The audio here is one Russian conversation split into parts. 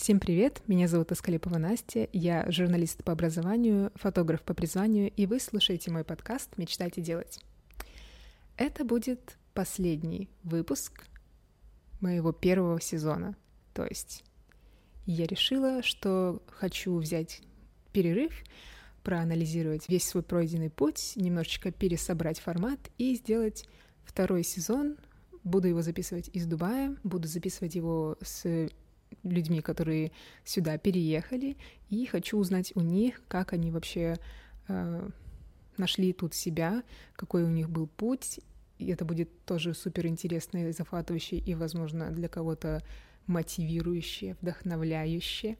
Всем привет, меня зовут Аскалипова Настя, я журналист по образованию, фотограф по призванию, и вы слушаете мой подкаст «Мечтайте делать». Это будет последний выпуск моего первого сезона, то есть я решила, что хочу взять перерыв, проанализировать весь свой пройденный путь, немножечко пересобрать формат и сделать второй сезон. Буду его записывать из Дубая, буду записывать его с людьми, которые сюда переехали, и хочу узнать у них, как они вообще э, нашли тут себя, какой у них был путь. И это будет тоже супер интересно и захватывающе, и, возможно, для кого-то мотивирующее, вдохновляющее.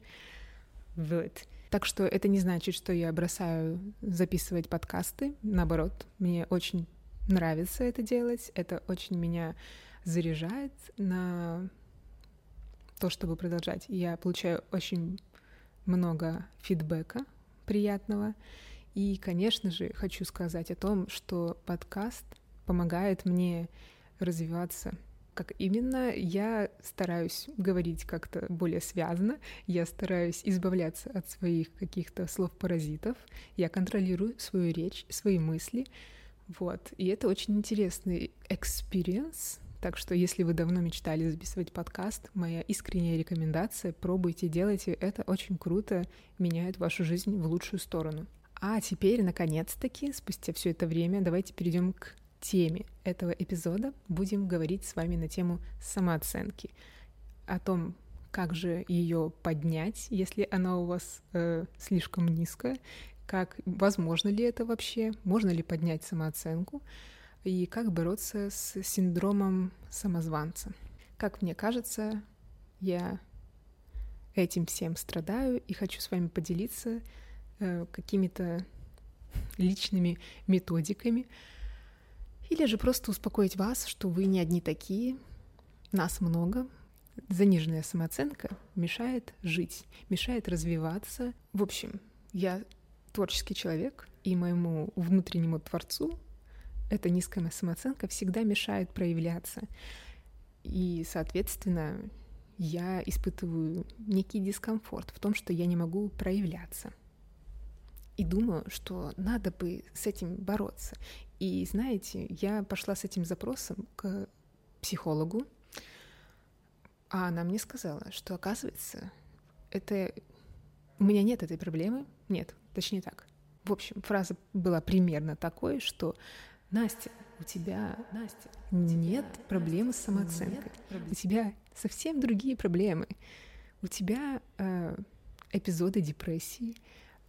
Вот. Так что это не значит, что я бросаю записывать подкасты. Наоборот, мне очень нравится это делать. Это очень меня заряжает на то, чтобы продолжать. Я получаю очень много фидбэка приятного. И, конечно же, хочу сказать о том, что подкаст помогает мне развиваться. Как именно, я стараюсь говорить как-то более связно, я стараюсь избавляться от своих каких-то слов-паразитов, я контролирую свою речь, свои мысли, вот. И это очень интересный experience, так что, если вы давно мечтали записывать подкаст, моя искренняя рекомендация — пробуйте, делайте. Это очень круто, меняет вашу жизнь в лучшую сторону. А теперь, наконец-таки, спустя все это время, давайте перейдем к теме этого эпизода. Будем говорить с вами на тему самооценки, о том, как же ее поднять, если она у вас э, слишком низкая, как возможно ли это вообще, можно ли поднять самооценку, и как бороться с синдромом самозванца. Как мне кажется, я этим всем страдаю и хочу с вами поделиться э, какими-то личными методиками, или же просто успокоить вас, что вы не одни такие, нас много, заниженная самооценка мешает жить, мешает развиваться. В общем, я творческий человек, и моему внутреннему творцу эта низкая самооценка всегда мешает проявляться. И, соответственно, я испытываю некий дискомфорт в том, что я не могу проявляться. И думаю, что надо бы с этим бороться. И знаете, я пошла с этим запросом к психологу, а она мне сказала, что оказывается, это у меня нет этой проблемы. Нет, точнее так. В общем, фраза была примерно такой, что Настя, у тебя, Настя, нет тебя, проблемы Настя, с самооценкой. Нет У тебя совсем другие проблемы. У тебя э, эпизоды депрессии,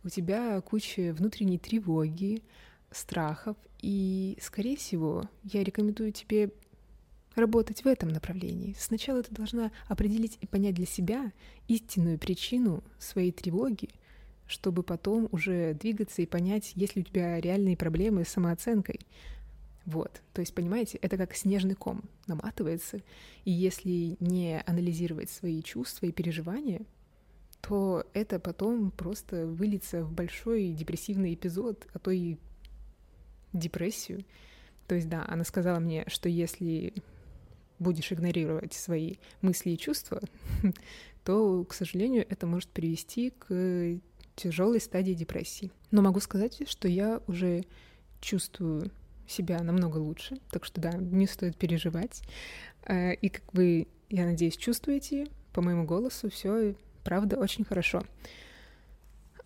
у тебя куча внутренней тревоги, страхов, и, скорее всего, я рекомендую тебе работать в этом направлении. Сначала ты должна определить и понять для себя истинную причину своей тревоги, чтобы потом уже двигаться и понять, есть ли у тебя реальные проблемы с самооценкой. Вот, то есть, понимаете, это как снежный ком наматывается, и если не анализировать свои чувства и переживания, то это потом просто выльется в большой депрессивный эпизод, а то и депрессию. То есть, да, она сказала мне, что если будешь игнорировать свои мысли и чувства, то, к сожалению, это может привести к тяжелой стадии депрессии. Но могу сказать, что я уже чувствую себя намного лучше, так что да, не стоит переживать. Э, и как вы, я надеюсь, чувствуете по моему голосу, все правда очень хорошо.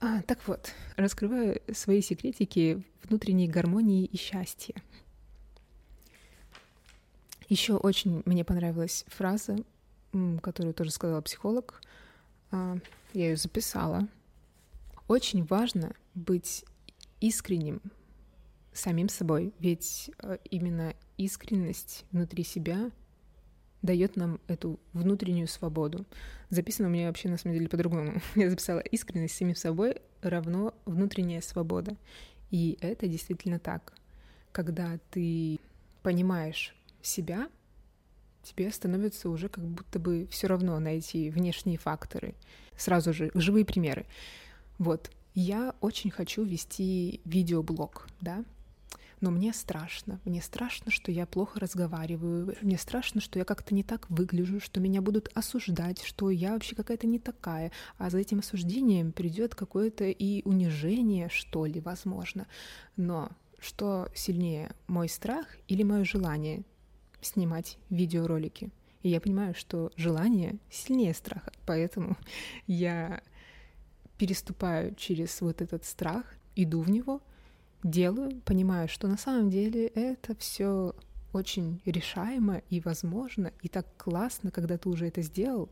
А, так вот, раскрываю свои секретики внутренней гармонии и счастья. Еще очень мне понравилась фраза, которую тоже сказала психолог. А, я ее записала. Очень важно быть искренним самим собой, ведь э, именно искренность внутри себя дает нам эту внутреннюю свободу. Записано у меня вообще на самом деле по-другому. Я записала искренность самим собой равно внутренняя свобода. И это действительно так. Когда ты понимаешь себя, тебе становится уже как будто бы все равно на эти внешние факторы. Сразу же живые примеры. Вот, я очень хочу вести видеоблог, да, но мне страшно. Мне страшно, что я плохо разговариваю, мне страшно, что я как-то не так выгляжу, что меня будут осуждать, что я вообще какая-то не такая. А за этим осуждением придет какое-то и унижение, что ли, возможно. Но что сильнее, мой страх или мое желание снимать видеоролики? И я понимаю, что желание сильнее страха, поэтому я переступаю через вот этот страх, иду в него, делаю, понимаю, что на самом деле это все очень решаемо и возможно, и так классно, когда ты уже это сделал,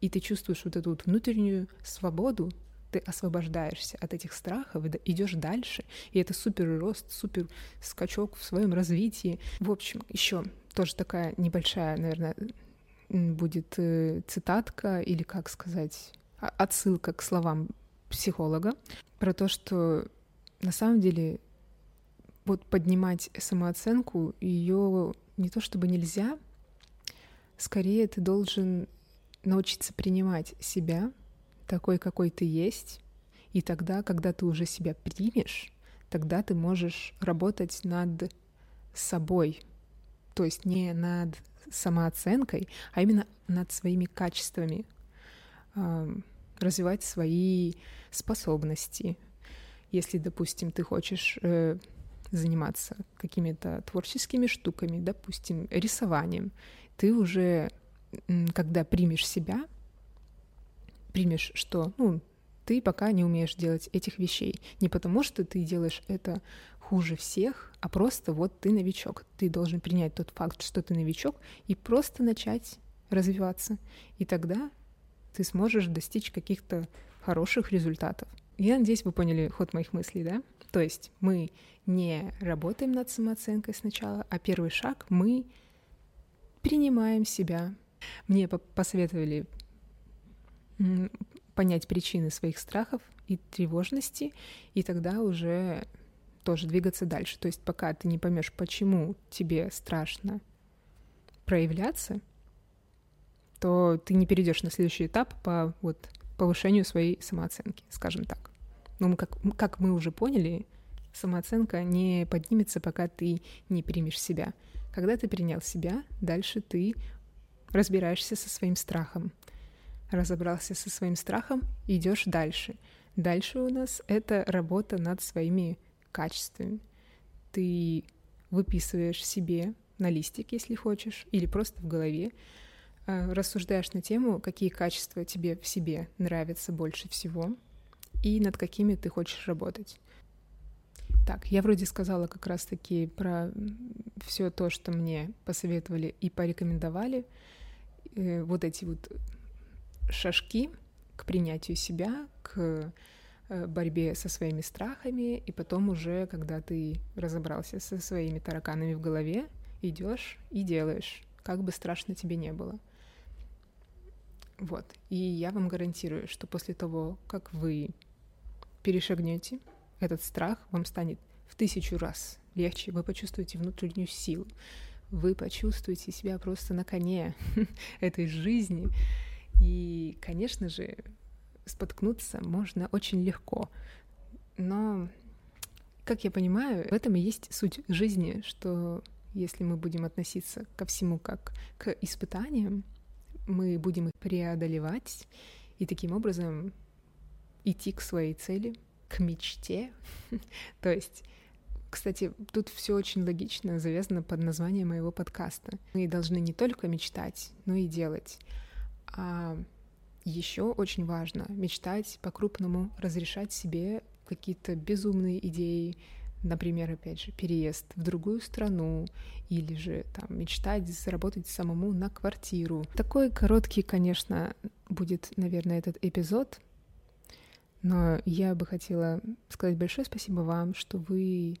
и ты чувствуешь вот эту вот внутреннюю свободу, ты освобождаешься от этих страхов, идешь дальше, и это супер рост, супер скачок в своем развитии. В общем, еще тоже такая небольшая, наверное, будет э, цитатка или, как сказать, отсылка к словам психолога про то, что на самом деле вот поднимать самооценку ее не то чтобы нельзя, скорее ты должен научиться принимать себя такой, какой ты есть, и тогда, когда ты уже себя примешь, тогда ты можешь работать над собой, то есть не над самооценкой, а именно над своими качествами, развивать свои способности. Если, допустим, ты хочешь э, заниматься какими-то творческими штуками, допустим, рисованием, ты уже, когда примешь себя, примешь, что ну, ты пока не умеешь делать этих вещей. Не потому, что ты делаешь это хуже всех, а просто вот ты новичок. Ты должен принять тот факт, что ты новичок, и просто начать развиваться. И тогда ты сможешь достичь каких-то хороших результатов. Я надеюсь, вы поняли ход моих мыслей, да? То есть мы не работаем над самооценкой сначала, а первый шаг мы принимаем себя. Мне посоветовали понять причины своих страхов и тревожности, и тогда уже тоже двигаться дальше. То есть пока ты не поймешь, почему тебе страшно проявляться, то ты не перейдешь на следующий этап по вот, повышению своей самооценки, скажем так. Но мы, как, как мы уже поняли, самооценка не поднимется, пока ты не примешь себя. Когда ты принял себя, дальше ты разбираешься со своим страхом. Разобрался со своим страхом, идешь дальше. Дальше у нас это работа над своими качествами. Ты выписываешь себе на листик, если хочешь, или просто в голове, рассуждаешь на тему, какие качества тебе в себе нравятся больше всего и над какими ты хочешь работать. Так, я вроде сказала как раз-таки про все то, что мне посоветовали и порекомендовали. Э, вот эти вот шажки к принятию себя, к э, борьбе со своими страхами, и потом уже, когда ты разобрался со своими тараканами в голове, идешь и делаешь, как бы страшно тебе не было. Вот. И я вам гарантирую, что после того, как вы перешагнете этот страх, вам станет в тысячу раз легче, вы почувствуете внутреннюю силу, вы почувствуете себя просто на коне этой жизни. И, конечно же, споткнуться можно очень легко. Но, как я понимаю, в этом и есть суть жизни, что если мы будем относиться ко всему как к испытаниям, мы будем их преодолевать и таким образом идти к своей цели, к мечте. То есть, кстати, тут все очень логично завязано под названием моего подкаста. Мы должны не только мечтать, но и делать. А еще очень важно мечтать по-крупному, разрешать себе какие-то безумные идеи, например, опять же, переезд в другую страну или же там мечтать заработать самому на квартиру. Такой короткий, конечно, будет, наверное, этот эпизод, но я бы хотела сказать большое спасибо вам, что вы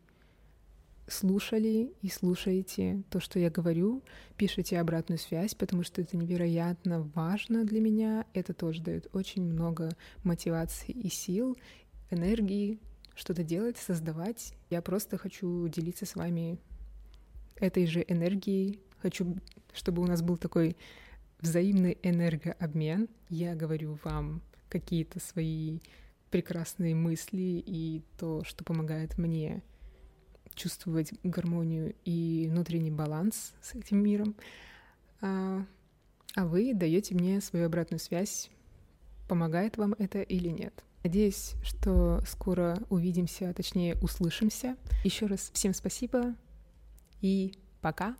слушали и слушаете то, что я говорю, пишите обратную связь, потому что это невероятно важно для меня. Это тоже дает очень много мотивации и сил, энергии, что-то делать, создавать. Я просто хочу делиться с вами этой же энергией. Хочу, чтобы у нас был такой взаимный энергообмен. Я говорю вам какие-то свои прекрасные мысли и то, что помогает мне чувствовать гармонию и внутренний баланс с этим миром. А, а вы даете мне свою обратную связь, помогает вам это или нет. Надеюсь, что скоро увидимся, точнее услышимся. Еще раз всем спасибо и пока.